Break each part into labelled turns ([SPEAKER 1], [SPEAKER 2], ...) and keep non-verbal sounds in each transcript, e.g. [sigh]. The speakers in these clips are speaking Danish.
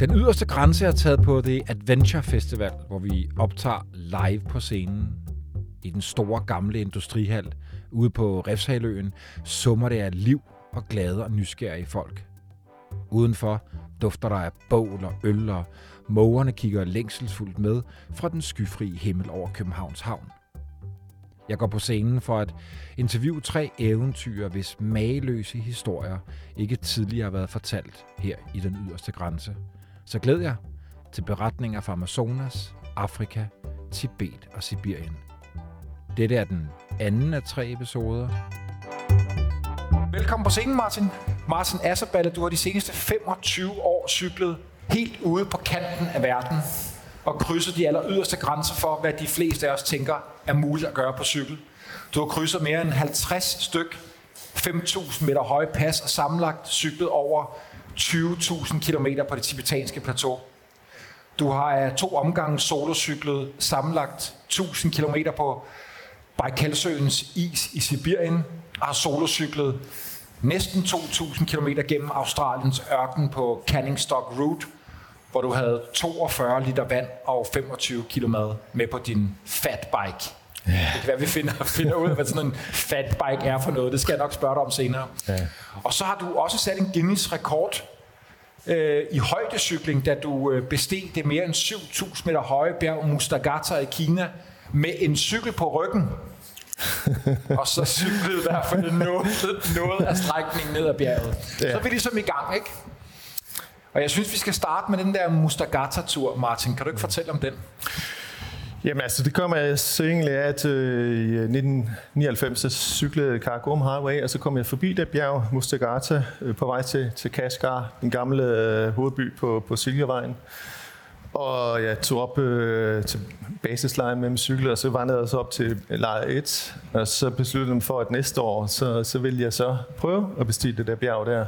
[SPEAKER 1] Den yderste grænse er taget på The Adventure Festival, hvor vi optager live på scenen. I den store gamle industrihal ude på Refshaløen summer det af liv og glade og nysgerrige folk. Udenfor dufter der af bål og øl, og mågerne kigger længselsfuldt med fra den skyfri himmel over Københavns Havn. Jeg går på scenen for at interviewe tre eventyr, hvis mageløse historier ikke tidligere har været fortalt her i den yderste grænse. Så glæd jer til beretninger fra Amazonas, Afrika, Tibet og Sibirien. Dette er den anden af tre episoder. Velkommen på scenen, Martin. Martin Asserballe, du har de seneste 25 år cyklet helt ude på kanten af verden og krydset de aller yderste grænser for, hvad de fleste af os tænker er muligt at gøre på cykel. Du har krydset mere end 50 styk 5.000 meter høje pas og samlet cyklet over 20.000 km på det tibetanske plateau. Du har af to omgange solocyklet sammenlagt 1000 km på Baikalsøens is i Sibirien og har solocyklet næsten 2.000 km gennem Australiens ørken på Canning Stock Route, hvor du havde 42 liter vand og 25 km med på din fatbike. Ja. Det kan være, vi finder, [laughs] finder ud af, hvad sådan en fat bike er for noget. Det skal jeg nok spørge dig om senere. Ja. Og så har du også sat en Guinness-rekord øh, i højdecykling, da du øh, besteg det mere end 7.000 meter høje bjerg Mustagata i Kina med en cykel på ryggen. [laughs] og så cyklede i hvert fald noget, noget af strækningen ned ad bjerget. Ja. Så er vi ligesom i gang, ikke? Og jeg synes, vi skal starte med den der Mustagata-tur, Martin. Kan du ikke fortælle om den?
[SPEAKER 2] Jamen altså, det kommer jeg så egentlig af, at øh, i 1999 så cyklede Karakorum Highway, og så kom jeg forbi det bjerg, Mustagata, øh, på vej til, til Kashgar, den gamle øh, hovedby på, på Silkevejen. Og jeg tog op øh, til basislejen med min cykel, og så vandrede jeg så op til øh, lejr 1. Og så besluttede jeg for, at næste år, så, så ville jeg så prøve at bestige det der bjerg der.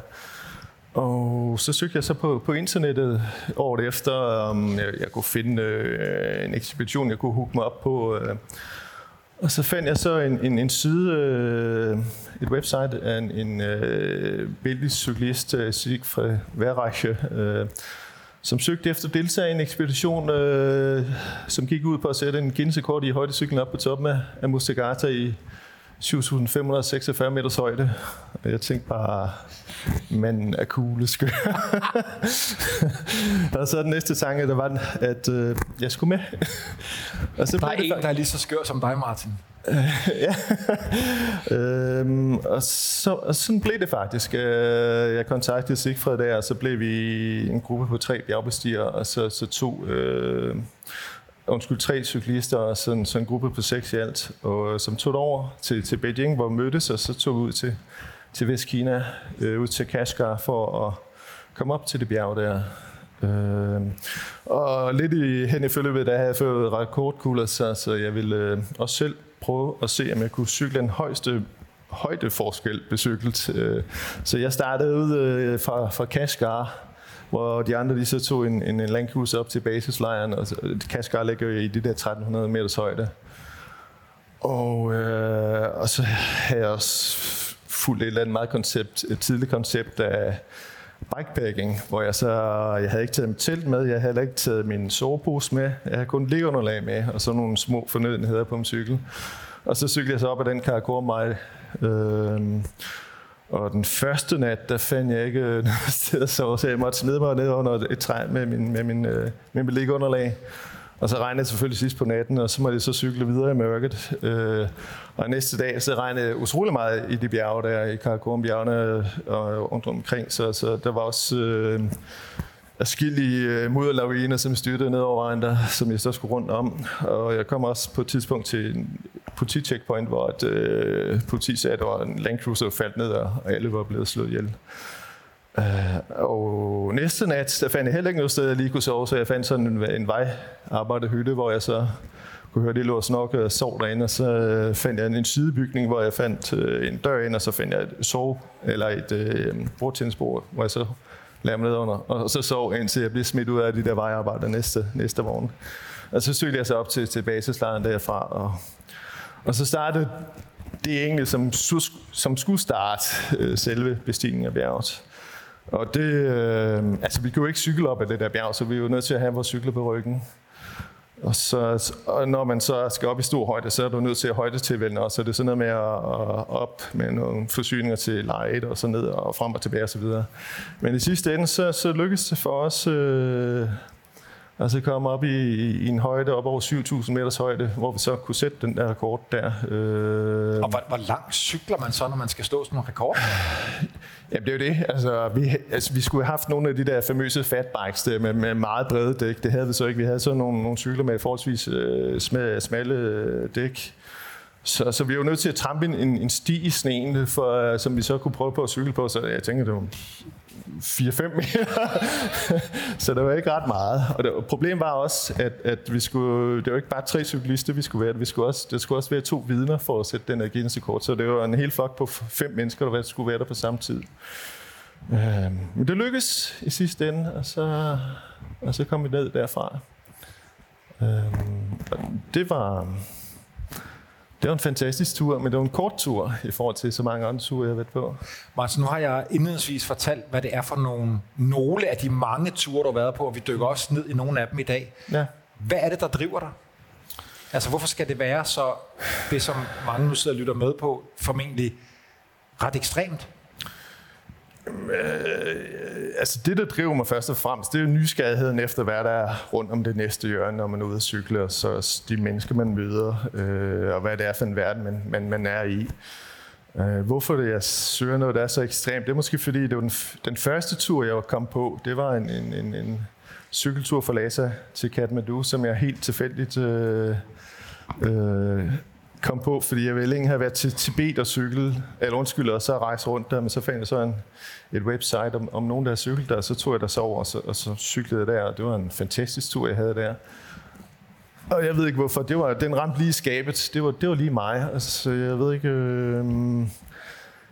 [SPEAKER 2] Og så søgte jeg så på, på internettet året efter, om jeg, jeg kunne finde øh, en ekspedition, jeg kunne hooke mig op på. Øh. Og så fandt jeg så en, en, en side, øh, et website af en, en øh, belgisk cyklist, øh, Siegfried Verreiche, øh, som søgte efter deltagere i en ekspedition, øh, som gik ud på at sætte en Guinness-rekord i højdecyklen op på toppen af, af Mustegata i 7.546 meters højde. Og jeg tænkte bare, manden er cool skør. [laughs] og så den næste tanke, der var, at øh, jeg skulle med. [laughs]
[SPEAKER 1] og så der er en, der er lige så skør som dig, Martin. [laughs] ja.
[SPEAKER 2] øhm, og, så, og sådan blev det faktisk. Øh, jeg kontaktede Sigfred der, og så blev vi en gruppe på tre bjergbestiger, og så, så to... Øh, undskyld, tre cyklister og sådan, sådan en gruppe på seks i alt, og, øh, som tog over til, til Beijing, hvor vi mødtes, og så tog vi ud til, til Vestkina, øh, ud til Kashgar for at komme op til det bjerg der. Øh, og lidt i, hen i forløbet, der havde jeg fået rekordkugler, så, så jeg ville øh, også selv prøve at se, om jeg kunne cykle den højeste højdeforskel besyklet. Øh, så jeg startede ud øh, fra, fra Kashgar, hvor de andre de så tog en, en landcruiser op til basislejren, og Kashgar ligger i de der 1300 meters højde. Og, øh, og så havde jeg også fulgt et eller andet meget koncept, et tidligt koncept af bikepacking, hvor jeg så, jeg havde ikke taget mit telt med, jeg havde heller ikke taget min sovepose med, jeg havde kun liggeunderlag med, og så nogle små fornødenheder på min cykel. Og så cyklede jeg så op ad den Karakorum øh, og den første nat, der fandt jeg ikke øh, [laughs] noget sted at sove, så jeg måtte smide mig ned under et træ med min, med min, øh, min liggeunderlag. Og så regnede det selvfølgelig sidst på natten, og så måtte jeg så cykle videre i mørket. Øh, og næste dag, så regnede det utrolig meget i de bjerge der, i Karakorum-bjergene øh, og rundt omkring. Så, så der var også øh, afskillige øh, mudderlaviner, som styrtede ned over vejen der, som jeg så skulle rundt om. Og jeg kom også på et tidspunkt til en politi-checkpoint, hvor et, øh, politi sagde, at der var en Land Cruiser, faldt ned, og alle var blevet slået ihjel. Uh, og næste nat, der fandt jeg heller ikke noget sted, jeg lige kunne sove, så jeg fandt sådan en, en vejarbejderhytte, hvor jeg så kunne høre, det lå og snokke og sov derinde, og så øh, fandt jeg en, en sidebygning, hvor jeg fandt uh, en dør ind, og så fandt jeg et sove, eller et øh, uh, bordtændsbord, hvor jeg så lagde mig ned under, og så sov indtil jeg blev smidt ud af de der vejarbejder næste, næste morgen. Og så søgte jeg så op til, til basislejren derfra, og, og så startede det egentlig, som, som skulle starte øh, selve bestigningen af bjerget. Og det, øh, altså vi kunne jo ikke cykle op af det der bjerg, så vi var nødt til at have vores cykler på ryggen. Og, så, og når man så skal op i stor højde, så er du nødt til at højde til også. Så det sådan noget med at, at op med nogle forsyninger til lejet og så ned og frem og tilbage osv. Men i sidste ende, så, så lykkedes det for os øh, Altså komme op i, i en højde op over 7.000 meters højde, hvor vi så kunne sætte den der rekord der.
[SPEAKER 1] Øh... Og hvor, hvor langt cykler man så, når man skal stå sådan en rekord?
[SPEAKER 2] Ja, det er jo det. Altså vi, altså, vi skulle have haft nogle af de der famøse fatbikes der med, med meget brede dæk. Det havde vi så ikke. Vi havde så nogle, nogle cykler med forholdsvis øh, smalle øh, dæk. Så, så vi er jo nødt til at trampe en, en sti i sneen, for, øh, som vi så kunne prøve på at cykle på. Så jeg tænker, det var 4-5 meter. [laughs] så det var ikke ret meget. Og det, problemet var også, at, at vi skulle, det var ikke bare tre cyklister, vi skulle være. Vi skulle også, det skulle også være to vidner for at sætte den her Guinness kort. Så det var en hel flok på fem mennesker, der skulle være der på samme tid. Øh, men det lykkedes i sidste ende, og så, og så kom vi ned derfra. Øh, det var det var en fantastisk tur, men det var en kort tur i forhold til så mange andre ture, jeg har været på.
[SPEAKER 1] Martin, nu har jeg indledningsvis fortalt, hvad det er for nogle, nogle af de mange ture, du har været på, og vi dykker også ned i nogle af dem i dag. Ja. Hvad er det, der driver dig? Altså, hvorfor skal det være så, det som mange nu sidder og lytter med på, formentlig ret ekstremt?
[SPEAKER 2] Øh, altså det, der driver mig først og fremmest, det er jo nysgerrigheden efter, hvad der er rundt om det næste hjørne, når man er ude at cykle, og så de mennesker, man møder, øh, og hvad det er for en verden, man, man, man er i. Øh, hvorfor det, jeg søger noget, der er så ekstremt, det er måske fordi, det var den, den første tur, jeg kom på, det var en, en, en, en cykeltur fra Lhasa til Kathmandu, som jeg helt tilfældigt øh, øh, kom på, fordi jeg ville ikke have været til Tibet og cykle, eller undskyld, og så rejse rundt der, men så fandt jeg så en, et website om, om nogen, der har cyklet der, og så tog jeg der så over, og så, og så cyklede jeg der, og det var en fantastisk tur, jeg havde der. Og jeg ved ikke hvorfor, det var, den ramte lige skabet, det var, det var lige mig, altså jeg ved ikke... Øh,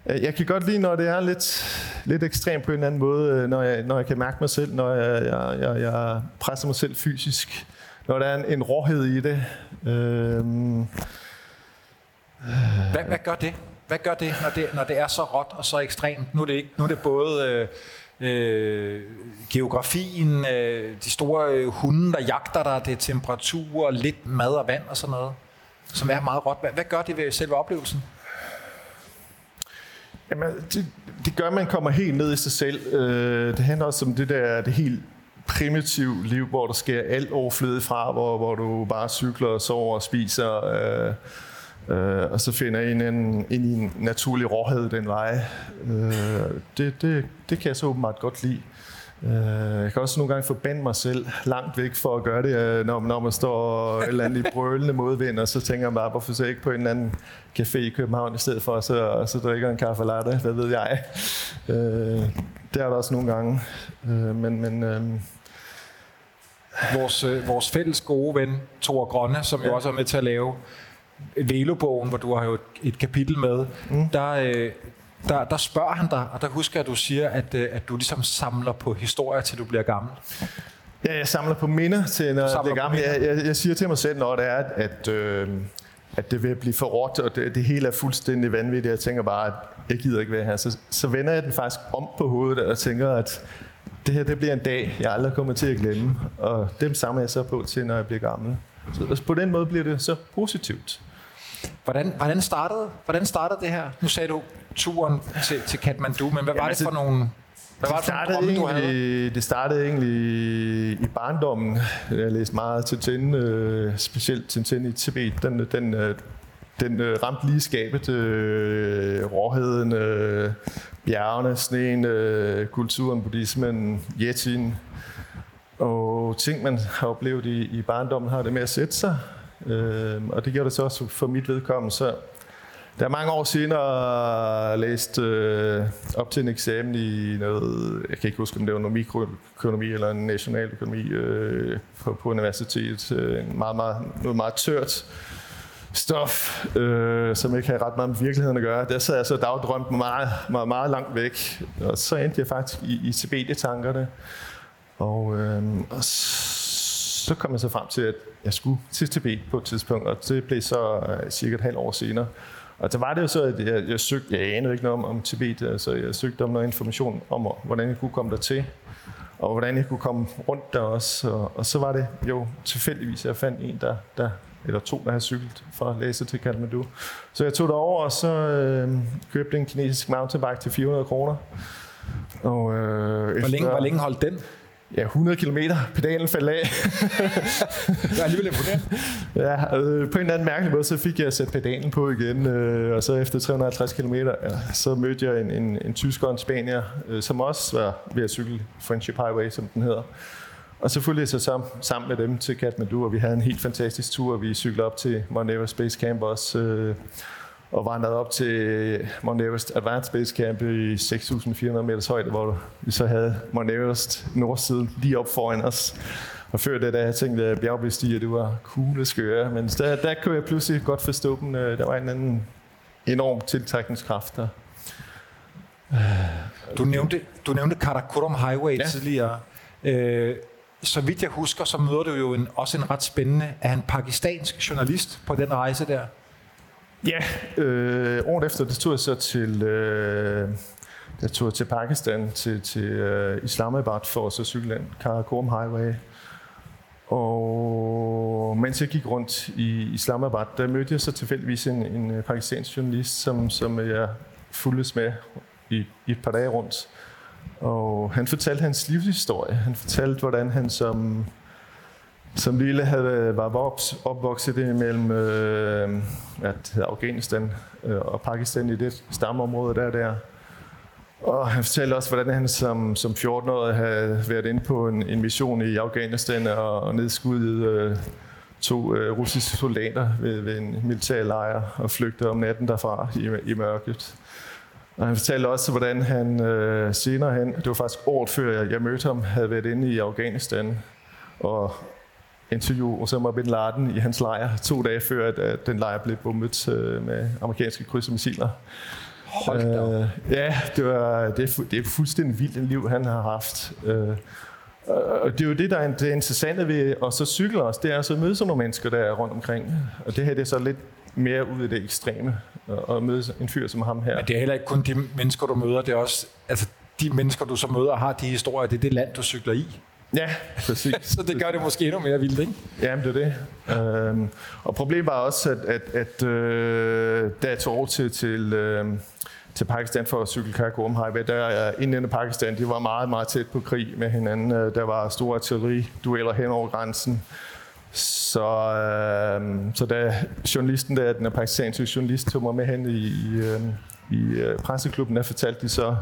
[SPEAKER 2] jeg kan godt lide, når det er lidt, lidt ekstremt på en anden måde, øh, når jeg, når jeg kan mærke mig selv, når jeg, jeg, jeg, jeg presser mig selv fysisk, når der er en, en råhed i det. Øh,
[SPEAKER 1] hvad, hvad gør det? Hvad gør det når, det, når det er så råt og så ekstremt? Nu er det, ikke, nu er det både øh, øh, geografien, øh, de store øh, hunde, der jagter dig, det er temperatur, lidt mad og vand og sådan noget, som er meget råt. Hvad, hvad gør det ved selve oplevelsen?
[SPEAKER 2] Jamen, det, det gør, at man kommer helt ned i sig selv. Øh, det handler også om det der det helt primitive liv, hvor der sker alt overflødet fra, hvor, hvor du bare cykler og sover og spiser. Øh, Øh, og så finder jeg ind, ind, ind i en naturlig råhed den vej. Øh, det, det, det kan jeg så åbenbart godt lide. Øh, jeg kan også nogle gange forbande mig selv langt væk for at gøre det, øh, når, når man står et eller andet i brølende modvind, og så tænker man bare, hvorfor så ikke på en anden café i København i stedet for, og så, og så drikker en kaffe latte, hvad ved jeg. Øh, det er der også nogle gange. Øh, men, men øh,
[SPEAKER 1] vores, øh, vores fælles gode ven, Thor Grønne, som ja. jo også er med til at lave Velobogen, hvor du har jo et, et kapitel med, mm. der, øh, der, der spørger han dig, og der husker jeg, at du siger, at, øh, at du ligesom samler på historier, til du bliver gammel.
[SPEAKER 2] Ja, jeg samler på minder til, når jeg bliver gammel. Jeg, jeg, jeg siger til mig selv, når det er, at, øh, at det vil blive for råt, og det, det hele er fuldstændig vanvittigt. Jeg tænker bare, at jeg gider ikke være her. Så, så vender jeg den faktisk om på hovedet, og tænker, at det her det bliver en dag, jeg aldrig kommer til at glemme. Og dem samler jeg så på til, når jeg bliver gammel. Så på den måde bliver det så positivt.
[SPEAKER 1] Hvordan, hvordan, startede, hvordan startede det her? Nu sagde du turen til, til Kathmandu, men hvad Jamen, var det for nogle... Hvad var det,
[SPEAKER 2] startede drømme, havde? det startede egentlig i barndommen. Jeg læste meget Tintin, øh, specielt Tintin i Tibet. Den, den, øh, den øh, ramte lige skabet øh, råheden, øh, bjergene, sneen, øh, kulturen, buddhismen, yetien. Og ting, man har oplevet i, i barndommen, har det med at sætte sig. Øh, og det gjorde det så også for mit vedkommende. Så der er mange år senere læst øh, op til en eksamen i noget, jeg kan ikke huske, om det var noget mikroøkonomi eller en nationaløkonomi øh, på, på universitetet. Øh, meget, meget, noget meget tørt stof, øh, som ikke havde ret meget med virkeligheden at gøre. Der sad jeg så dagdrømt meget, meget, meget langt væk. Og så endte jeg faktisk i, i CBD-tankerne. Og, øh, og så kom jeg så frem til, at jeg skulle til Tibet på et tidspunkt, og det blev så uh, cirka et halvt år senere. Og der var det jo så, at jeg, jeg søgte, jeg anede ikke noget om, om Tibet, altså jeg søgte om noget information om, hvordan jeg kunne komme der til, og hvordan jeg kunne komme rundt der også. Og, og så var det jo tilfældigvis, at jeg fandt en, der, der eller to, der havde cyklet fra Læse til Kathmandu. Så jeg tog derover og så øh, købte en kinesisk mountainbike til 400 kroner.
[SPEAKER 1] Og, øh, hvor, længe, hvor længe holdt den?
[SPEAKER 2] Ja, 100 km. Pedalen faldt af.
[SPEAKER 1] det er alligevel imponerende.
[SPEAKER 2] Ja, øh, på en eller anden mærkelig måde, så fik jeg sat pedalen på igen, øh, og så efter 350 km, ja, så mødte jeg en, en, en tysker og en spanier, øh, som også var ved at cykle Friendship Highway, som den hedder. Og så fulgte jeg så sammen, sammen med dem til Kathmandu, og vi havde en helt fantastisk tur. Vi cyklede op til Mount Everest Base Camp også, øh, og vandrede op til Mount Everest Advanced Base Camp i 6.400 meters højde, hvor vi så havde Mount Everest nordsiden lige op foran os. Og før det, da jeg tænkte, at bjergbestiger, det var cool skøre. Men der, der kunne jeg pludselig godt forstå dem. Øh, der var en anden enorm tiltrækningskraft der.
[SPEAKER 1] Du nævnte, du nævnte Karakorum Highway ja. tidligere. Øh, så vidt jeg husker, så møder du jo en, også en ret spændende, er han pakistansk journalist på den rejse der?
[SPEAKER 2] Ja, øh, året efter, det tog jeg så til, øh, jeg tog til Pakistan, til, til øh, Islamabad for at så cykle den Karakorum Highway. Og mens jeg gik rundt i Islamabad, der mødte jeg så tilfældigvis en, en øh, pakistansk journalist, som, som jeg fulgtes med i, i et par dage rundt. Og han fortalte hans livshistorie. Han fortalte, hvordan han som, som lille havde, var opvokset mellem øh, at Afghanistan øh, og Pakistan i det stammeområde der. der. Og han fortalte også, hvordan han som, som 14-årig havde været inde på en, en mission i Afghanistan og, og nedskuddet øh, to øh, russiske soldater ved, ved en militærlejr og flygtede om natten derfra i, i mørket. Og han fortalte også, hvordan han øh, senere hen, det var faktisk året før jeg, jeg mødte ham, havde været inde i Afghanistan og interview Osama Bin Laden i hans lejr, to dage før, at, at den lejr blev bombet øh, med amerikanske krydsemissiler.
[SPEAKER 1] Hold øh,
[SPEAKER 2] Ja, det, var, det, er, det er fuldstændig vildt en liv, han har haft. Øh, og det er jo det, der er det interessante ved at så cykle os, det er at så møde sådan nogle mennesker, der er rundt omkring. Og det her det er så lidt mere ud i det ekstreme at møde en fyr som ham her.
[SPEAKER 1] Men det er heller ikke kun de mennesker, du møder, det er også altså, de mennesker, du så møder, har de historier, det er det land, du cykler i.
[SPEAKER 2] Ja, præcis. [laughs]
[SPEAKER 1] så det gør det måske endnu mere vildt, ikke?
[SPEAKER 2] Jamen, det er det. Øhm, og problemet var også, at, at, at øh, da jeg tog over til, til, øh, til Pakistan for at cykle Karakorum Highway, der er Indien og Pakistan, de var meget, meget tæt på krig med hinanden. Der var store artilleridueller hen over grænsen. Så, øh, så da journalisten, der den pakistanske journalist, tog mig med hen i, i, øh, i øh, presseklubben, der fortalte de så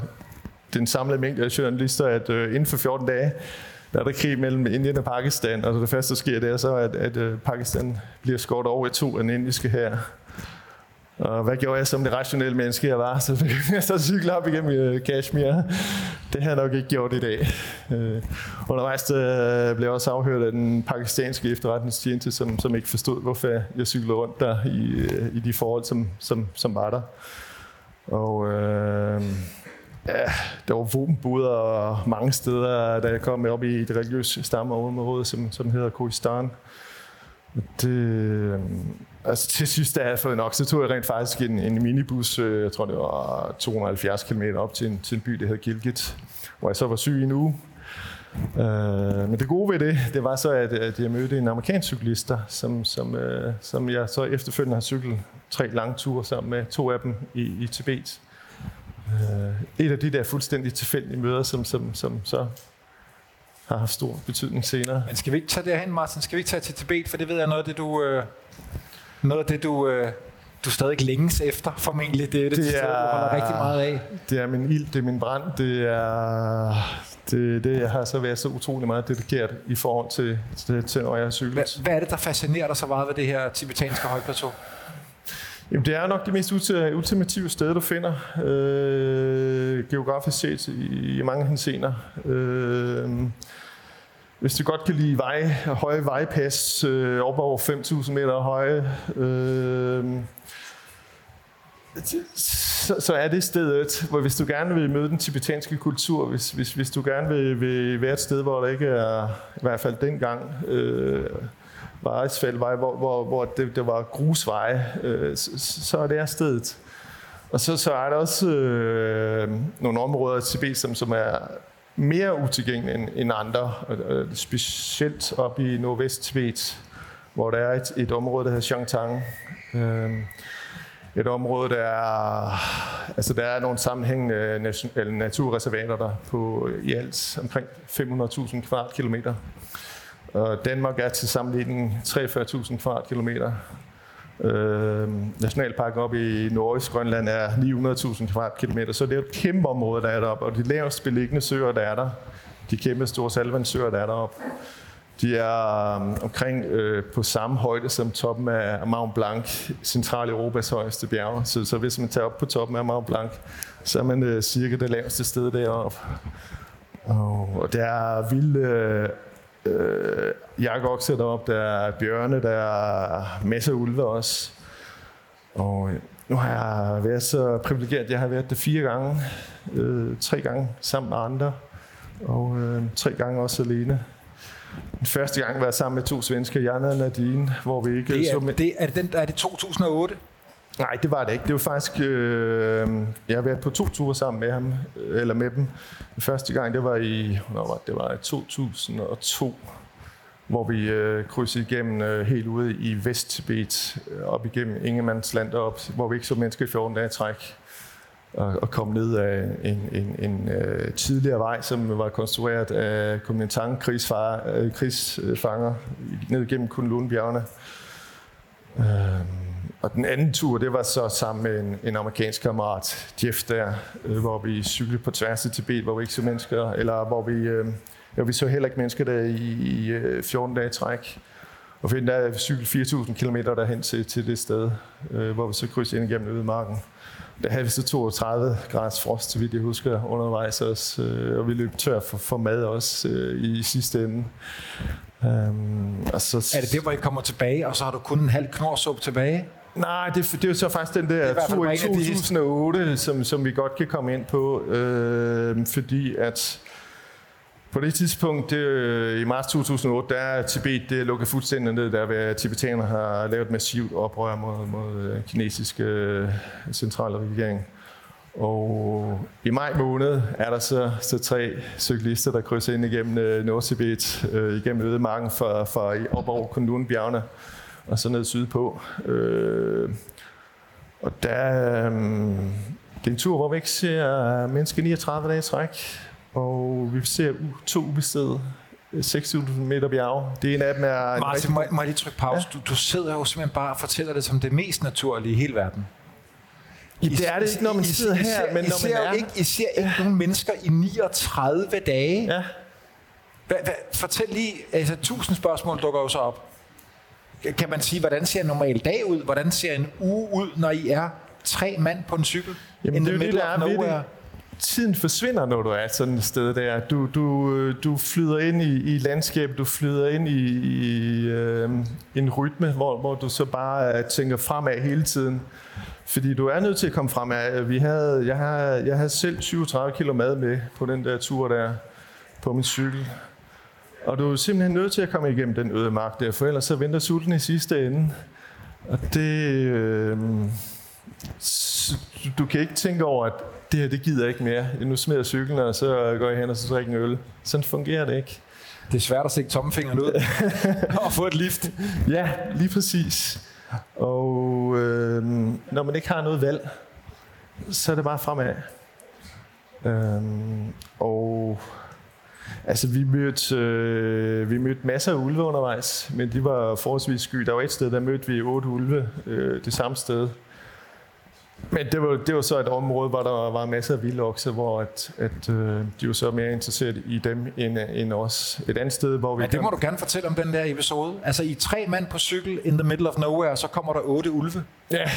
[SPEAKER 2] den samlede mængde af journalister, at øh, inden for 14 dage, der er der krig mellem Indien og Pakistan, og det første, der sker, det er så, at, at øh, Pakistan bliver skåret over i to af den indiske her. Og hvad gjorde jeg som det rationelle menneske, jeg var? [laughs] Så fik jeg så cykle op igennem øh, Kashmir. Det har jeg nok ikke gjort i dag. Øh, undervejs øh, blev jeg også afhørt af den pakistanske efterretningstjeneste, som, som ikke forstod, hvorfor jeg cyklede rundt der i, øh, i de forhold, som, som, som var der. Og øh, ja, der var våbenboder mange steder, da jeg kom op i det religiøse stammeområde, som, som hedder Kurdistan. Det, øh, altså til sidst, da jeg fået nok, så tog jeg rent faktisk en, en minibus, øh, jeg tror det var 270 km op til en, til en by, der hed Gilgit, hvor jeg så var syg i en uge. Uh, men det gode ved det, det var så, at, at jeg mødte en amerikansk cyklist, som, som, uh, som jeg så efterfølgende har cyklet tre lange ture sammen med to af dem i, i Tibet. Uh, et af de der fuldstændig tilfældige møder, som, som, som så har haft stor betydning senere.
[SPEAKER 1] Men skal vi ikke tage det hen, Martin? Skal vi ikke tage til Tibet? For det ved jeg noget af det, du, øh, noget af det, du, øh, du stadig længes efter, formentlig. Det er det, det er, du holder rigtig meget af.
[SPEAKER 2] Det er min ild, det er min brand, det er det, det jeg har så været så utrolig meget dedikeret i forhold til, til, til når jeg har cyklet.
[SPEAKER 1] Hvad, hvad er det, der fascinerer dig så meget ved det her tibetanske højplateau?
[SPEAKER 2] Jamen, det er nok det mest ultimative sted, du finder, øh, geografisk set i, i mange hensener. Øh, hvis du godt kan lide vej, høje vejpas, øh, op over 5.000 meter høje, øh, så, så er det stedet, hvor hvis du gerne vil møde den tibetanske kultur, hvis, hvis, hvis du gerne vil, vil være et sted, hvor der ikke er, i hvert fald dengang, øh, var hvor, hvor, hvor det, det var grusveje, øh, så, så er det er stedet. Og så, så er der også øh, nogle områder i Tibet, som, som er mere utilgængelige end, end andre, specielt op i nordvest Tibet, hvor der er et, et område, der hedder Xiangtang. Øh, et område, der er, altså der er nogle sammenhængende naturreservater der på i alt omkring 500.000 kvadratkilometer. Og Danmark er til sammenligning 43.000 kvadratkilometer. Øh, nationalparken oppe i Norges Grønland er 900.000 kvadratkilometer, så det er et kæmpe område, der er deroppe. Og de lavest beliggende søer, der er der, de kæmpe store salvandssøer, der er deroppe, de er um, omkring øh, på samme højde som toppen af Mont Blanc, central Europas højeste bjerg. Så, så hvis man tager op på toppen af Mont Blanc, så er man øh, cirka det laveste sted deroppe. Og, og der er vilde øh, jakokser deroppe, der er bjørne, der er masser af ulve også. Og øh, nu har jeg været så privilegeret, jeg har været det fire gange, øh, tre gange sammen med andre, og øh, tre gange også alene. Den første gang var jeg sammen med to svensker, Jan og Nadine, hvor vi ikke...
[SPEAKER 1] Det er,
[SPEAKER 2] så med,
[SPEAKER 1] det, er, det den, er det 2008?
[SPEAKER 2] Nej, det var det ikke. Det var faktisk... Øh, jeg har været på to ture sammen med ham, eller med dem. Den første gang, det var i, var, det det var i 2002, hvor vi øh, krydsede igennem øh, helt ude i Vest-Tibet, øh, op igennem Ingemandsland op, hvor vi ikke så mennesker i 14 dage træk og, og kom ned af en, en, en øh, tidligere vej, som var konstrueret af Kuomintang krigsfanger, øh, krigsfanger ned gennem Kunlun-bjergene. Øh, og den anden tur, det var så sammen med en, en amerikansk kammerat, Jeff der, øh, hvor vi cyklede på tværs af Tibet, hvor vi ikke så mennesker, eller hvor vi, øh, ja, vi så heller ikke mennesker der i, i øh, 14 dage træk. Og vi der cykel 4.000 km derhen til, til det sted, øh, hvor vi så krydsede ind igennem ødemarken. Der havde vi så 32 grads frost, så vidt jeg husker, undervejs også. Øh, og vi løb tør for, for mad også øh, i sidste ende.
[SPEAKER 1] Um, og så, er det det, hvor I kommer tilbage, og så har du kun en halv knorsup tilbage?
[SPEAKER 2] Nej, det, det er jo så faktisk den der tur i 2008, som, som vi godt kan komme ind på, øh, fordi at på det tidspunkt, det, øh, i marts 2008, der er Tibet det er lukket fuldstændig ned, der ved tibetanerne har lavet massivt oprør mod, mod øh, kinesiske øh, centrale regering. Og i maj måned er der så, så tre cyklister, der krydser ind igennem Nord-Tibet, øh, igennem ødemarken fra, fra op over Kundun-bjergene og så ned sydpå. Øh, og der, øh, det er en tur, hvor vi ikke ser mennesker 39 dage i træk. Og vi ser to ubestede 6.000 meter bjerge. Det en af dem er...
[SPEAKER 1] Martin, må, må jeg lige trykke pause? Ja. Du, du sidder jo simpelthen bare og fortæller det som det mest naturlige i hele verden.
[SPEAKER 2] I, det er det ikke, når man I, sidder I, her, ser, men når man er...
[SPEAKER 1] Ikke, I ser ikke nogen mennesker i 39 dage. Ja. Hva, hva, fortæl lige, altså tusind spørgsmål dukker jo så op. Kan man sige, hvordan ser en normal dag ud? Hvordan ser en uge ud, når I er tre mand på en cykel?
[SPEAKER 2] Jamen, det er det, der er ved det tiden forsvinder, når du er sådan et sted der. Du, du, du flyder ind i, i landskabet, du flyder ind i, i øh, en rytme, hvor, hvor du så bare øh, tænker fremad hele tiden. Fordi du er nødt til at komme fremad. Vi havde, jeg, havde, jeg havde selv 37 kilo mad med på den der tur der på min cykel. Og du er simpelthen nødt til at komme igennem den øde mark der, for ellers så venter sulten i sidste ende. Og det... Øh, du kan ikke tænke over, at det her, det gider jeg ikke mere. Nu smider jeg cyklen, og så går jeg hen og så drikker en øl. Sådan fungerer det ikke.
[SPEAKER 1] Det er svært at stikke tommelfingeren ud [laughs] og få et lift.
[SPEAKER 2] Ja, lige præcis. Og øh, når man ikke har noget valg, så er det bare fremad. Øh, og altså vi mødte, øh, vi mødte masser af ulve undervejs, men de var forholdsvis sky. Der var et sted, der mødte vi otte ulve øh, det samme sted. Men det var, det var så et område, hvor der var masser af vildokse, hvor at, at, øh, de var så mere interesseret i dem end, end os. Et andet sted, hvor vi...
[SPEAKER 1] Ja, det må kan... du gerne fortælle om den der episode. Altså i tre mand på cykel in the middle of nowhere, så kommer der otte ulve.
[SPEAKER 2] Ja,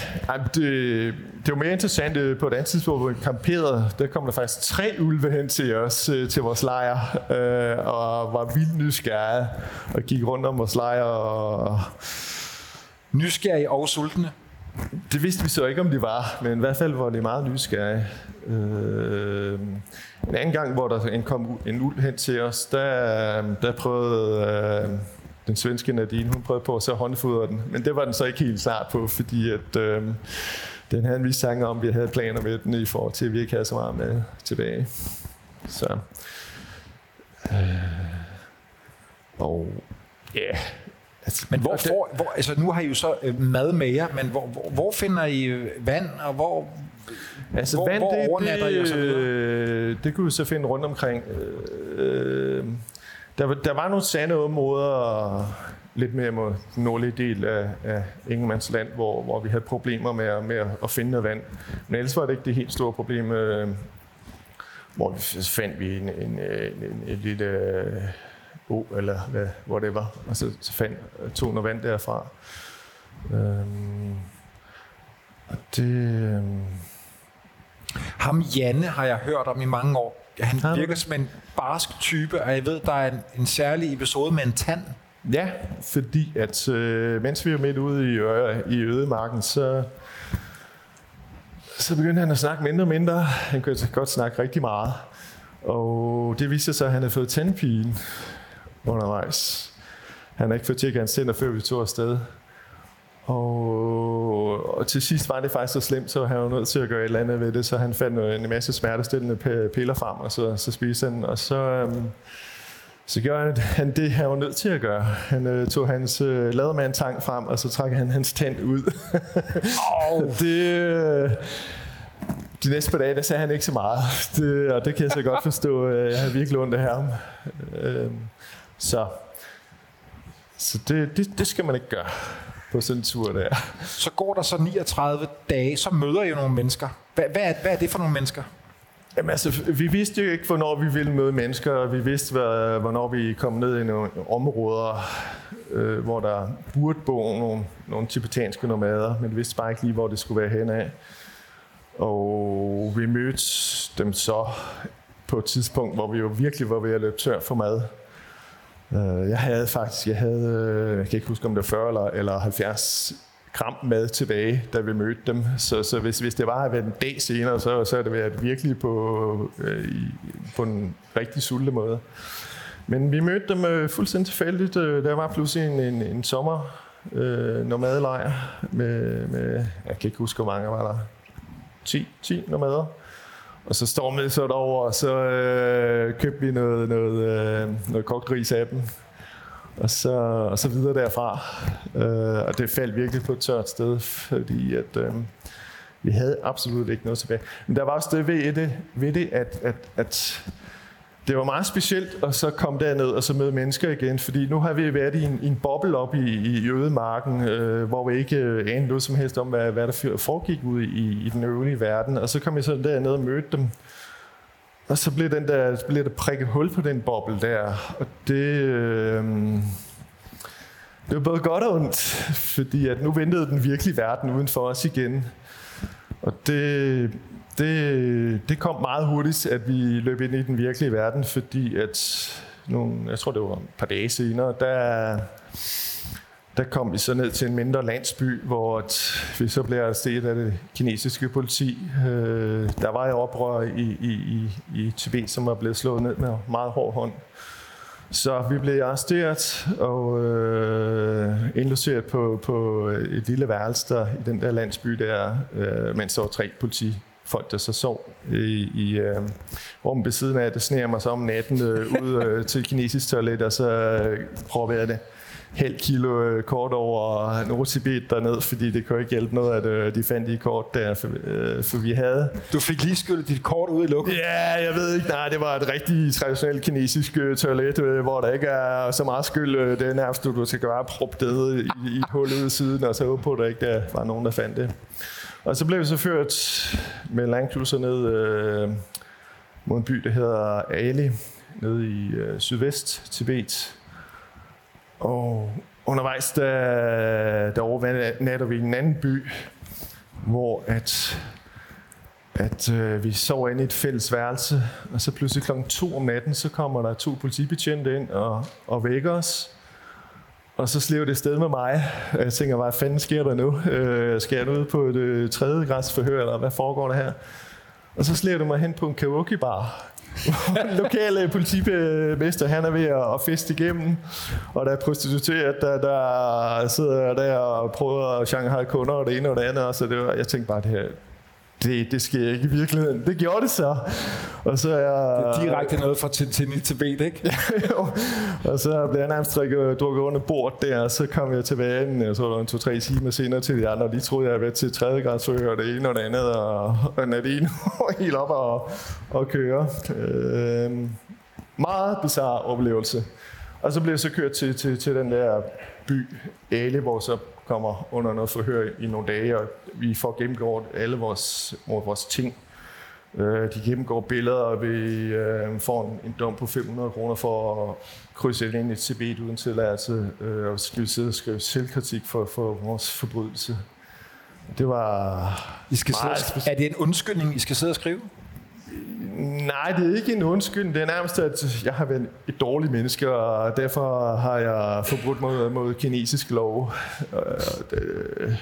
[SPEAKER 2] det, det var mere interessant øh, på et andet tidspunkt, hvor vi kamperede. Der kom der faktisk tre ulve hen til os, øh, til vores lejr, øh, og var vildt nysgerrige, og gik rundt om vores lejr. Og...
[SPEAKER 1] Nysgerrige og sultne.
[SPEAKER 2] Det vidste vi så ikke, om de var, men i hvert fald var det meget nysgerrige. Øh, en anden gang, hvor der kom en uld hen til os, der, der prøvede øh, den svenske Nadine, hun prøvede på at så håndfodre den, men det var den så ikke helt klar på, fordi at, øh, den havde en vis tanke om, at vi havde planer med den i forhold til, at vi ikke havde så meget med tilbage. Så. Øh, og ja, yeah.
[SPEAKER 1] Altså, men hvor, får, hvor, altså nu har I jo så øh, mad med jer, men hvor, hvor, hvor finder I øh, vand, og hvor,
[SPEAKER 2] altså, hvor, vand, hvor det, overnatter det, I og så videre? Øh, det kunne vi så finde rundt omkring. Øh, der, der var nogle sande områder, lidt mere mod den nordlige del af, af Ingemandsland, hvor, hvor vi havde problemer med, med at finde noget vand. Men ellers var det ikke det helt store problem. Øh, hvor vi fandt vi en, en, en, en, en lille øh, o, eller hvad, hvor det var, og så, så fandt, tog noget vand derfra. Øhm, og det... Øhm,
[SPEAKER 1] ham Janne har jeg hørt om i mange år. Han virker som en barsk type, og jeg ved, der er en, en særlig episode med en tand.
[SPEAKER 2] Ja, fordi at øh, mens vi var midt ude i, øh, i ødemarken, så, så begyndte han at snakke mindre og mindre. Han kunne godt snakke rigtig meget. Og det viste sig, at han havde fået tandpine undervejs. Han har ikke fået tjekket hans tænder, før vi tog afsted. Og, og til sidst var det faktisk så slemt, så han var nødt til at gøre et eller andet ved det, så han fandt en masse smertestillende piller frem, og så, så spiste han, og så, øhm, så gjorde han det, han var nødt til at gøre. Han øh, tog hans øh, lademandtang frem, og så trak han hans tand ud. oh. [laughs] det, øh, de næste par dage, der sagde han ikke så meget, det, og det kan jeg så godt forstå. Øh, jeg har virkelig ondt af ham. Øh, så så det, det, det skal man ikke gøre på sådan en tur der.
[SPEAKER 1] Så går der så 39 dage, så møder I nogle mennesker. Hvad, hvad, er, hvad er det for nogle mennesker?
[SPEAKER 2] Jamen altså, vi vidste jo ikke, hvornår vi ville møde mennesker, og vi vidste, hvornår vi kom ned i nogle områder, øh, hvor der burde bo nogle, nogle tibetanske nomader, men vi vidste bare ikke lige, hvor det skulle være hen af. Og vi mødte dem så på et tidspunkt, hvor vi jo virkelig var ved at løbe tør for mad. Øh, jeg havde faktisk, jeg havde, øh, jeg kan ikke huske om det var 40 eller, eller 70 gram mad tilbage, da vi mødte dem. Så, så hvis, hvis det var at være en dag senere, så, så er det været virkelig på, øh, på en rigtig sulte måde. Men vi mødte dem øh, fuldstændig tilfældigt. Øh, der var pludselig en, en, en sommer øh, nomadelejr med, med, jeg kan ikke huske, hvor mange var der. 10, 10 nomader. Og så stormede vi så derover, og så øh, købte vi noget, noget, øh, noget kogt ris af dem. Og så, og så videre derfra. Øh, og det faldt virkelig på et tørt sted, fordi at, øh, vi havde absolut ikke noget tilbage. Men der var også det ved det, ved det at, at, at det var meget specielt at så komme derned og så møde mennesker igen, fordi nu har vi været i en, i en boble op i, i ødemarken, øh, hvor vi ikke øh, anede noget som helst om, hvad, hvad der foregik ud i, i den øvrige verden. Og så kom jeg så derned og mødte dem. Og så blev, den der, blev der prikket hul på den boble der. Og det... Øh, det var både godt og ondt, fordi at nu ventede den virkelige verden uden for os igen. Og det, det, det kom meget hurtigt, at vi løb ind i den virkelige verden, fordi at nogle, jeg tror det var et par dage senere, der, der kom vi så ned til en mindre landsby, hvor vi så blev arresteret af det kinesiske politi. Øh, der var et oprør i, i, i, i Tibet, som var blevet slået ned med meget hård hånd. Så vi blev arresteret og øh, indlogeret på, på et lille værelse der, i den der landsby der, øh, mens der var tre politi folk, der så sov i, i øh, rummet ved siden af. Det sneer mig så om natten øh, ud øh, [laughs] til kinesisk toilet, og så øh, prøver jeg det halv kilo øh, kort over Nordtibet derned, fordi det kunne ikke hjælpe noget, at øh, de fandt de kort der, for, øh, for vi havde...
[SPEAKER 1] Du fik lige skyllet dit kort ud i lukket?
[SPEAKER 2] Ja, jeg ved ikke. Nej, det var et rigtig traditionelt kinesisk øh, toilet, øh, hvor der ikke er så meget skyld. Øh, det er nærmest, du skal bare proppe det i, i et hul ud i siden, og så håbe på, at der ikke der var nogen, der fandt det. Og så blev vi så ført med landcruiser ned øh, mod en by, der hedder Ali, nede i øh, sydvest Tibet. Og undervejs, der, der overnatter vi i en anden by, hvor at, at øh, vi sover inde i et fælles værelse, og så pludselig klokken 2 om natten, så kommer der to politibetjente ind og, og vækker os. Og så slæver det sted med mig. Jeg tænker, hvad fanden sker der nu? Øh, skal jeg ud på et øh, tredje græsforhør, eller hvad foregår der her? Og så slæver det mig hen på en karaoke bar. [laughs] lokale politimester, han er ved at feste igennem, og der er prostitueret, der, der sidder der og prøver at Shanghai kunder og det ene og det andet, og så det var, jeg tænkte bare, det her, det, det sker ikke i virkeligheden. Det gjorde det så. Og så er jeg...
[SPEAKER 1] Det er direkte noget fra Tintin i Tibet, ikke? [laughs]
[SPEAKER 2] jo. Og så blev jeg nærmest drukket, drukket under bord der, og så kom jeg tilbage, jeg tror det var en to-tre timer senere til de andre, og de troede, jeg havde været til tredje grads og det ene og det andet, og, og Nadine [laughs] helt op og, og køre. Øh, meget bizarre oplevelse. Og så blev jeg så kørt til, til, til den der by, Ale, hvor så kommer under noget forhør i nogle dage, og vi får gennemgået alle vores, vores ting. Øh, de gennemgår billeder, og vi øh, får en, en dom på 500 kroner for at krydse ind i Tibet uden tilladelse, øh, og skal sidde og skrive selvkritik for, for vores forbrydelse. Det var
[SPEAKER 1] I skal sidde, Er det en undskyldning, I skal sidde og skrive?
[SPEAKER 2] Nej, det er ikke en undskyldning. Det er nærmest, at jeg har været et dårligt menneske, og derfor har jeg forbrudt mod, mod kinesisk lov. Det,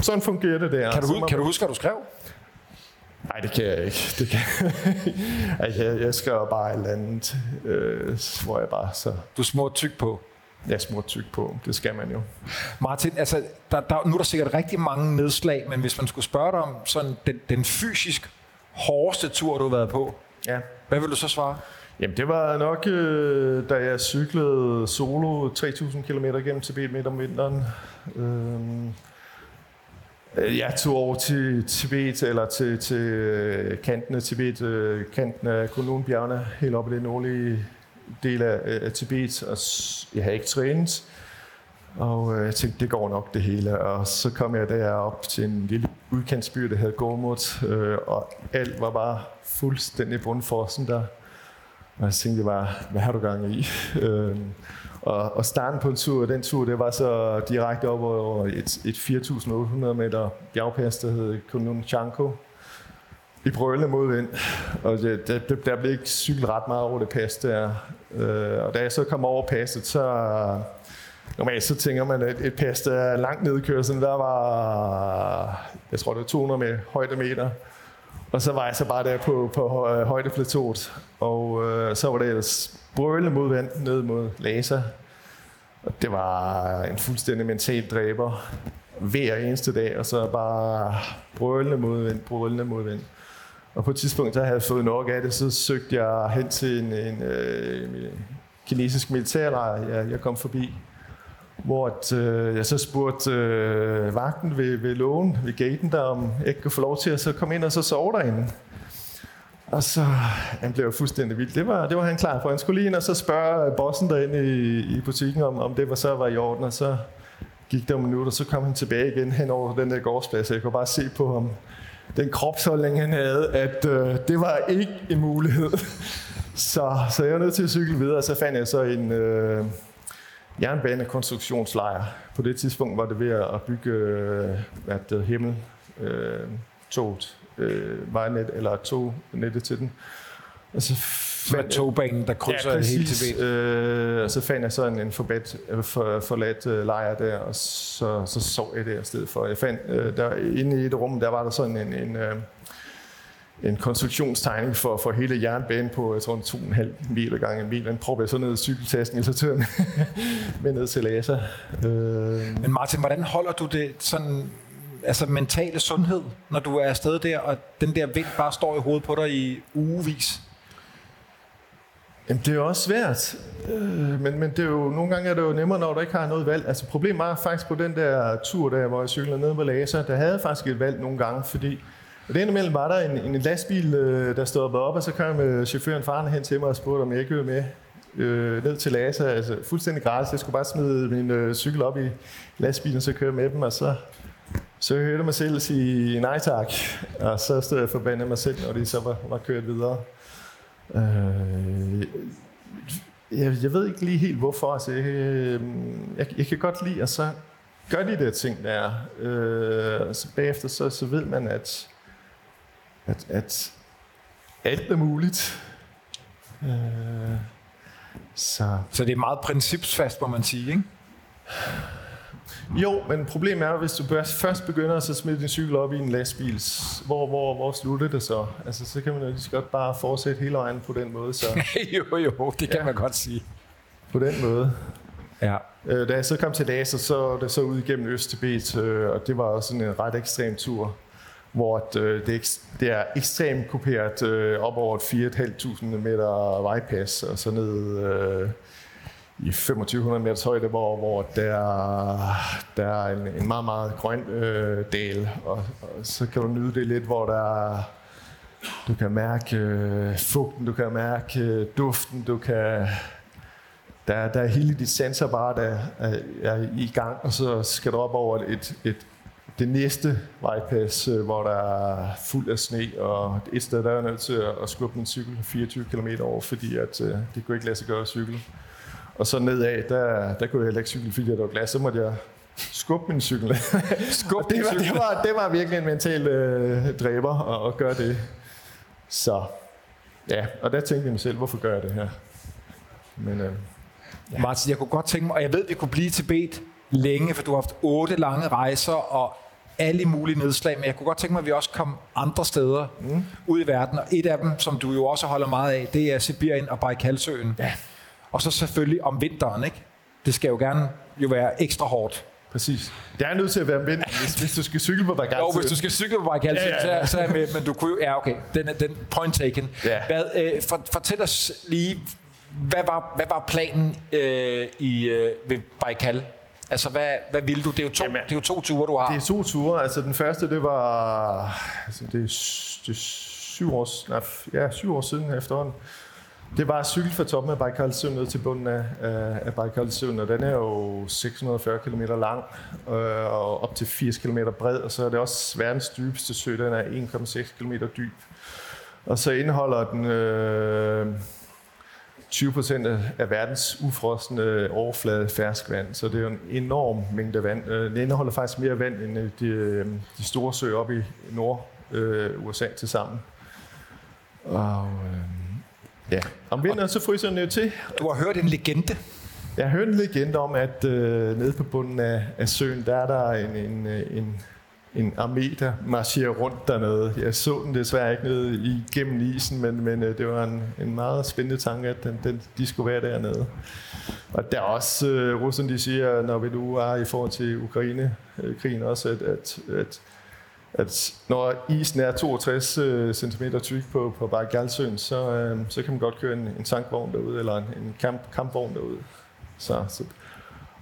[SPEAKER 2] sådan fungerer det der.
[SPEAKER 1] Kan du, kan du huske, hvad du skrev?
[SPEAKER 2] Nej, det kan jeg ikke. Det kan jeg, [laughs] jeg, jeg skrev bare et eller andet, øh, hvor jeg bare så...
[SPEAKER 1] Du smurt tyk på?
[SPEAKER 2] Ja, smurt tyk på. Det skal man jo.
[SPEAKER 1] Martin, altså, der, der, nu er der sikkert rigtig mange nedslag, men hvis man skulle spørge dig om sådan den, den fysisk hårdeste tur, du har været på,
[SPEAKER 2] ja.
[SPEAKER 1] hvad vil du så svare?
[SPEAKER 2] Jamen, det var nok, øh, da jeg cyklede solo 3.000 km gennem Tibet midt om vinteren. Øh, jeg tog over til Tibet, eller til, til øh, kanten af Tibet, øh, kanten af Kunlun-bjergene, helt oppe i den nordlige del af, af Tibet, og jeg havde ikke trænet. Og øh, jeg tænkte, det går nok det hele. Og så kom jeg derop til en lille udkantsby, der hed Gormut, øh, og alt var bare fuldstændig bundforsen der. Og jeg tænkte bare, hvad har du gang i? Øh, og, og starten på en tur, den tur, det var så direkte op over et, et 4.800 meter bjergpas, der hed Kununchanko. I brølende modvind. Og det, det, der blev ikke cyklet ret meget over det pas der. Øh, og da jeg så kom over passet, så Normalt så tænker man, at et pas, der er langt nedkørsel, i kørselen, der var, jeg tror det var 200 med højdemeter. Og så var jeg så bare der på, på øh, højdeplateauet. Og øh, så var det ellers brøle mod vand ned mod laser. Og det var en fuldstændig mental dræber hver eneste dag, og så bare brølende modvind, brølende modvind. Og på et tidspunkt, der havde jeg fået nok af det, så søgte jeg hen til en, en, en, en kinesisk militærlejr, jeg, jeg kom forbi hvor at, øh, jeg så spurgte øh, vagten ved, ved lågen, ved gaten der, om jeg ikke kunne få lov til at så komme ind og så sove derinde. Og så han blev fuldstændig vild. Det var, det var han klar for. Han skulle lige ind og så spørge bossen derinde i, i butikken, om, om det var så var i orden. Og så gik der en minut, og så kom han tilbage igen hen over den der gårdsplads. Jeg kunne bare se på ham, den kropsholdning, han havde, at øh, det var ikke en mulighed. [laughs] så, så jeg var nødt til at cykle videre, og så fandt jeg så en... Øh, jernbanekonstruktionslejr. På det tidspunkt var det ved at bygge øh, hvad himmel, øh, toget, øh, vejnet eller tognettet til den.
[SPEAKER 1] Og så fandt, togbanen, der krydser ja, præcis, hele Tibet.
[SPEAKER 2] Øh, og så fandt jeg så en, en forbat, øh, for, forladt øh, lejr der, og så, så sov jeg der i stedet for. Jeg fandt, øh, der inde i et rum, der var der sådan en, en øh, en konstruktionstegning for, for hele jernbanen på, jeg tror, en to og en halv mil gange en mil. Den prøver jeg så ned i cykeltasken, så tør [laughs] med ned til laser. Øh.
[SPEAKER 1] Men Martin, hvordan holder du det sådan, altså mentale sundhed, når du er afsted der, og den der vind bare står i hovedet på dig i ugevis?
[SPEAKER 2] Jamen, det er jo også svært, øh, men, men det er jo, nogle gange er det jo nemmere, når du ikke har noget valg. Altså problemet var faktisk på den der tur, der, hvor jeg cyklede ned med laser, der havde jeg faktisk et valg nogle gange, fordi og det imellem var der en, en lastbil, øh, der stod op, og så kom med chaufføren faren hen til mig og spurgte, om jeg ikke ville med øh, ned til Lasa. Altså fuldstændig gratis. Jeg skulle bare smide min øh, cykel op i lastbilen, så køre med dem, og så, så jeg hørte mig selv sige nej tak. Og så stod jeg forbandet mig selv, når de så var, var kørt videre. Øh, jeg, jeg ved ikke lige helt hvorfor. Altså, jeg, øh, jeg, jeg kan godt lide, at så gør de der ting der. Øh, og så bagefter så, så ved man, at at, at alt er muligt. Øh,
[SPEAKER 1] så. så det er meget principsfast, må man sige, ikke?
[SPEAKER 2] Jo, men problemet er, hvis du først begynder at smide din cykel op i en lastbil, hvor, hvor, hvor slutter det så? Altså, så kan man jo lige så godt bare fortsætte hele vejen på den måde. Så. [laughs]
[SPEAKER 1] jo, jo, det kan ja. man godt sige.
[SPEAKER 2] På den måde.
[SPEAKER 1] Ja.
[SPEAKER 2] Øh, da jeg så kom til Lhasa, så det så ud igennem Østebet, øh, og det var også en ret ekstrem tur, hvor øh, det, det er ekstremt kuperet øh, op over et 4.500 meter vejpas, og så ned øh, i 2500 meters højde, hvor, hvor der, der er en, en meget, meget grøn øh, del, og, og så kan du nyde det lidt, hvor der du kan mærke øh, fugten, du kan mærke øh, duften, du kan der, der er hele dit sensorapparat der er, er i gang, og så skal du op over et, et, det næste vejpas, øh, hvor der er fuld af sne, og et sted der er nødt til at, skubbe en cykel 24 km over, fordi at, øh, det kunne ikke lade sig gøre at cykle. Og så nedad, der, der kunne jeg heller ikke cykle, fordi der var glas. Så måtte jeg skubbe min cykel. [laughs] Skub det, var, det, var, det var virkelig en mental øh, dræber at, at gøre det. Så ja, og der tænkte jeg mig selv, hvorfor gør jeg det her?
[SPEAKER 1] Men, øh, ja. Martin, jeg kunne godt tænke mig, og jeg ved, vi kunne blive til bedt længe, for du har haft otte lange rejser og alle mulige nedslag, men jeg kunne godt tænke mig, at vi også kom andre steder mm. ud i verden, og et af dem, som du jo også holder meget af, det er Sibirien og Baikalsøen. Ja. Og så selvfølgelig om vinteren, ikke? Det skal jo gerne jo være ekstra hårdt.
[SPEAKER 2] Præcis. Det er nødt til at være vind, hvis, hvis du skal cykle på Bagal.
[SPEAKER 1] Jo, hvis du skal cykle på Bagal, ja, ja, ja. så, så er jeg med, men du kunne jo... Ja, okay, den, er, den point taken. Ja. Hvad, øh, for, fortæl os lige, hvad var, hvad var planen øh, i, øh, ved Baikal? Altså, hvad, hvad ville du? Det er, jo to, Jamen, det er jo to ture, du har.
[SPEAKER 2] Det er to ture. Altså, den første, det var... Altså, det er, det er syv år, nej, ja, syv år siden efterhånden. Det var cykle fra toppen af Bajkalsøen ned til bunden af, af Bajkalsøen, og den er jo 640 km lang øh, og op til 80 km bred, og så er det også verdens dybeste sø, den er 1,6 km dyb. Og så indeholder den øh, 20 procent af verdens ufrosne overflade ferskvand, så det er jo en enorm mængde vand. Øh, det indeholder faktisk mere vand end øh, de, øh, de store søer oppe i Nord-USA til sammen. Og, øh, Ja, om vinteren så fryser den jo til.
[SPEAKER 1] Du har hørt en legende.
[SPEAKER 2] Jeg har hørt en legende om, at øh, nede på bunden af, af søen, der er der en, en, en, en armé, der marcherer rundt dernede. Jeg så den desværre ikke nede igennem isen, men, men øh, det var en, en meget spændende tanke, at den, den, de skulle være dernede. Og der er også, øh, Rusland de siger, når vi nu er i forhold til Ukraine-krigen øh, også, at, at, at at når isen er 62 øh, cm tyk på, på Bagalsøen, så, øh, så kan man godt køre en, en tankvogn derude, eller en, en kamp, kampvogn derude. Så, så,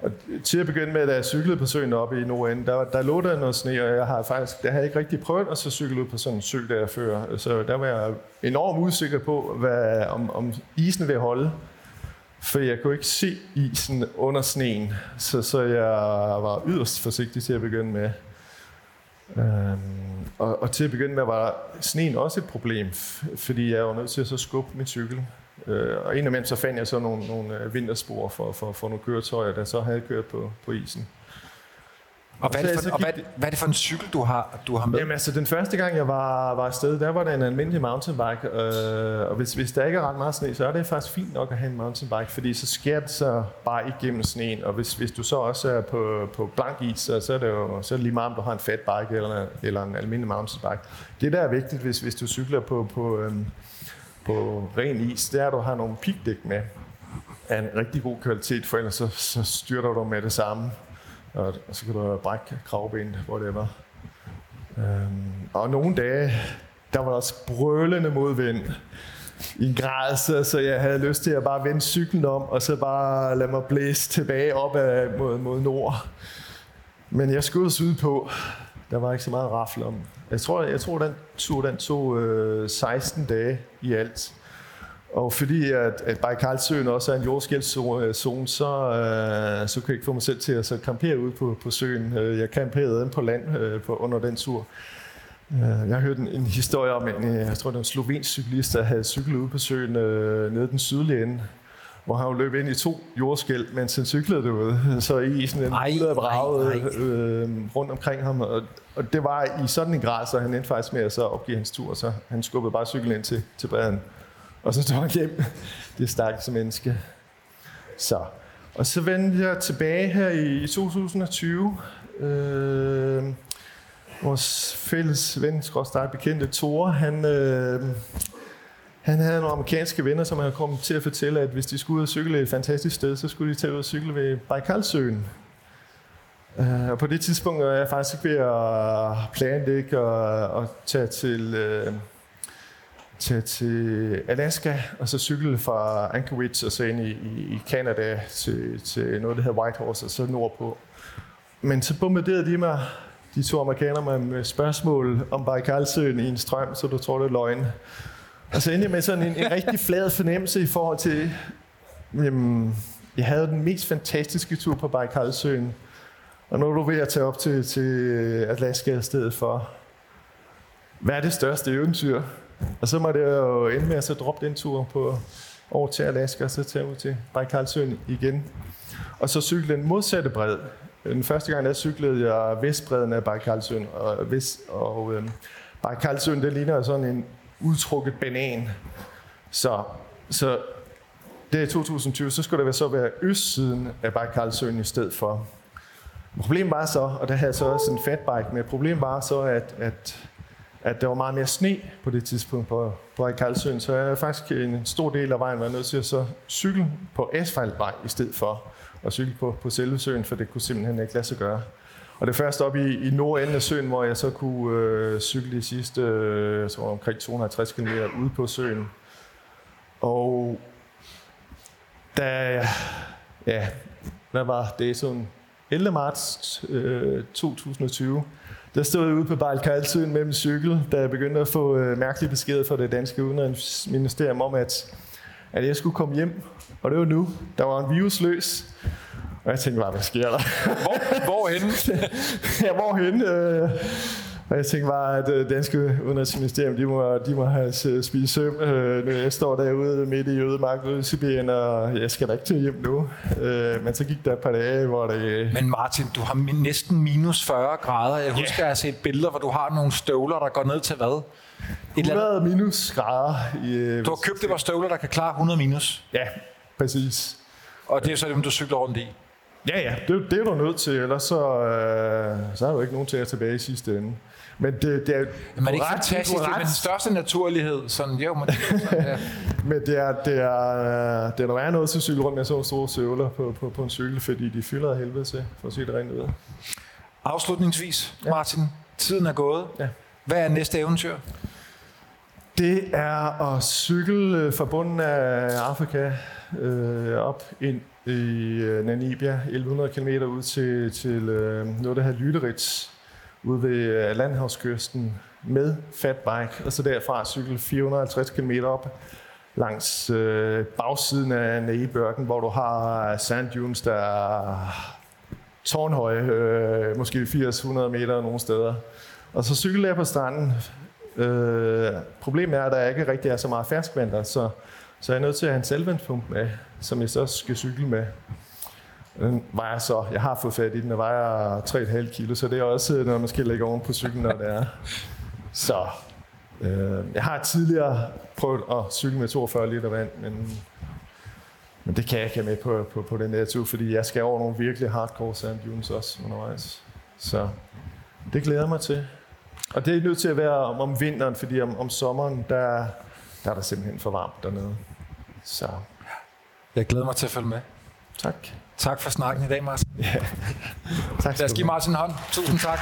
[SPEAKER 2] og til at begynde med, da jeg cyklede på søen oppe i Norden, der, der lå der noget sne, og jeg har faktisk, der havde ikke rigtig prøvet at så cykle ud på sådan en sø der før. Så der var jeg enormt usikker på, hvad, om, om isen vil holde. For jeg kunne ikke se isen under sneen, så, så jeg var yderst forsigtig til at begynde med. Øhm, og, og til at begynde med var sneen også et problem, fordi jeg var nødt til at så skubbe min cykel. Øh, og indimellem så fandt jeg så nogle, nogle øh, vinterspor for, for, for nogle køretøjer, der så havde kørt på, på isen.
[SPEAKER 1] Og, hvad er, det for, og hvad, hvad er det for en cykel, du har, du har med?
[SPEAKER 2] Jamen altså, den første gang, jeg var, var afsted, der var det en almindelig mountainbike. Øh, og hvis, hvis der ikke er ret meget sne, så er det faktisk fint nok at have en mountainbike, fordi så sker det så bare igennem sneen. Og hvis, hvis du så også er på, på blank is, så, så er det jo så er det lige meget, om du har en fat bike eller, eller en almindelig mountainbike. Det, der er vigtigt, hvis, hvis du cykler på, på, øhm, på ren is, det er, at du har nogle pigdæk med af en rigtig god kvalitet, for ellers så, så styrter du med det samme og, så kan du brække kravbenet, hvor det var. Øhm, og nogle dage, der var der også brølende modvind i en grad, så, så jeg havde lyst til at bare vende cyklen om, og så bare lade mig blæse tilbage op ad, mod, mod nord. Men jeg skulle ud på. Der var ikke så meget rafle om. Jeg tror, jeg tror den tur den tog øh, 16 dage i alt. Og fordi at, at Bajkalsøen også er en jordskældszone, så, øh, så kan jeg ikke få mig selv til at så campere ude på, på søen. Øh, jeg camperede inde på land øh, på, under den tur. Øh, jeg har hørt en, en historie om en, øh, jeg tror det var en slovensk cyklist, der havde cyklet ude på søen øh, nede den sydlige ende, hvor han løb ind i to jordskæld, mens han cyklede derude. [laughs] Så i sådan en ej, braget øh, rundt omkring ham. Og, og det var i sådan en grad, så han endte faktisk med at så opgive hans tur, så han skubbede bare cyklen ind til, til baden. Og så tog han hjem. [laughs] Det stakkels menneske. Så. Og så vendte jeg tilbage her i 2020. Øh, vores fælles ven, skråstrej bekendte Thor, han, øh, han havde nogle amerikanske venner, som han kom til at fortælle, at hvis de skulle ud og cykle et fantastisk sted, så skulle de tage ud og cykle ved Baikalsøen. Uh, øh, og på det tidspunkt er jeg faktisk ved at planlægge og, og tage til, uh, tage til Alaska, og så cykle fra Anchorage og så ind i, i Canada til, til noget, der hedder Whitehorse, og så nordpå. Men så bombarderede de mig, de to amerikanere, med spørgsmål om Baikalsøen i en strøm, så du tror, det er løgn. Og så endte jeg med sådan en, en rigtig flad fornemmelse i forhold til, jamen, jeg havde den mest fantastiske tur på Baikalsøen, og nu er du ved at tage op til, til Alaska i stedet for. Hvad er det største eventyr? Og så må det jo ende med at så droppe den tur på over til Alaska, og så tage ud til Baikalsøen igen. Og så cykle den modsatte bred. Den første gang, der cyklede jeg vestbredden af Baikalsøen, og, vest, og øhm, Baikalsøen, det ligner sådan en udtrukket banan. Så, så det er i 2020, så skulle det så være østsiden af Bajkalsøen i stedet for. Problemet var så, og der havde jeg så også en fatbike med, problemet var så, at, at, at der var meget mere sne på det tidspunkt på, på Bajkalsøen, så jeg faktisk en stor del af vejen var nødt til at så cykle på asfaltvej i stedet for at cykle på, på selve søen, for det kunne simpelthen ikke lade sig gøre. Og det første op i, i nordenden af søen, hvor jeg så kunne øh, cykle de sidste øh, så omkring 250 km ude på søen. Og da, ja, hvad var det sådan 11. marts øh, 2020, der stod jeg ude på Bejlkalsøen med min cykel, da jeg begyndte at få øh, mærkelige beskeder fra det danske udenrigsministerium om, at, at jeg skulle komme hjem. Og det var nu. Der var en virus løs. Og jeg tænkte bare, hvad sker der?
[SPEAKER 1] Hvor, hvorhenne? [laughs]
[SPEAKER 2] ja, hvorhenne? Øh, og jeg tænkte bare, at øh, danske udenrigsministerium, de må, de må have spist søm. Øh, jeg står derude midt i ødemark ude i Sibirien, og jeg skal da ikke til hjem nu. Øh, men så gik der et par dage, hvor det...
[SPEAKER 1] Men Martin, du har næsten minus 40 grader. Jeg husker, yeah. jeg har set billeder, hvor du har nogle støvler, der går ned til hvad?
[SPEAKER 2] 100 minus grader. I,
[SPEAKER 1] du har købt det par støvler, der kan klare 100 minus?
[SPEAKER 2] Ja, præcis.
[SPEAKER 1] Og det er så dem, du cykler rundt i?
[SPEAKER 2] Ja, ja, det, det er du nødt til, ellers så, øh, så er du ikke nogen til at tilbage i sidste ende. Men det, det er,
[SPEAKER 1] men er ikke ret, fantastisk? Det er den største naturlighed. Sådan, jo, men, sådan, [laughs] ja.
[SPEAKER 2] men det er, det er, det er, der er noget til at cykle rundt med sådan store søvler på, på, på en cykel, fordi de fylder af helvede til, for at sige det rent ud.
[SPEAKER 1] Afslutningsvis, ja. Martin, tiden er gået. Ja. Hvad er næste eventyr?
[SPEAKER 2] Det er at cykle øh, fra bunden af Afrika øh, op ind i øh, Namibia, 1100 km ud til, til øh, noget, der hedder Lyderitz, ude ved øh, landhavskysten med fatbike, og så derfra cykle 450 km op langs øh, bagsiden af Nægebørken, hvor du har øh, sand dunes, der er tårnhøje, øh, måske 80-100 meter nogle steder. Og så cykler jeg på stranden. Øh, problemet er, at der ikke rigtig er så meget ferskvand der, så, så jeg er nødt til at have en selvvandspump med, som jeg så skal cykle med. Den vejer så, jeg har fået fat i den, den vejer 3,5 kilo, så det er også når man skal lægge oven på cyklen, når det er. Så øh, jeg har tidligere prøvet at cykle med 42 liter vand, men, men det kan jeg ikke have med på, på, på den der tur, fordi jeg skal over nogle virkelig hardcore sand dunes også undervejs. Så det glæder jeg mig til. Og det er nødt til at være om, om vinteren, fordi om, om sommeren, der, der er der simpelthen for varmt dernede. Så.
[SPEAKER 1] Jeg glæder mig til at følge med.
[SPEAKER 2] Tak.
[SPEAKER 1] Tak for snakken i dag, Martin. [laughs] Ja.
[SPEAKER 2] tak
[SPEAKER 1] Lad os give Martin en hånd. Tusind tak.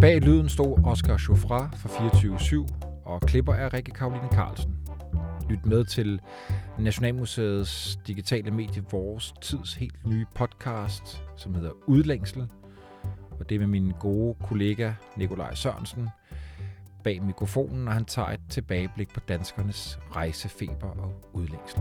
[SPEAKER 1] Bag lyden stod Oscar Chauffra fra 24-7, og klipper er Rikke Karoline Carlsen. Lyt med til Nationalmuseets digitale medie Vores Tids helt nye podcast, som hedder Udlængsel. Og det er med min gode kollega Nikolaj Sørensen – bag mikrofonen, når han tager et tilbageblik på danskernes rejsefeber og udlængsel.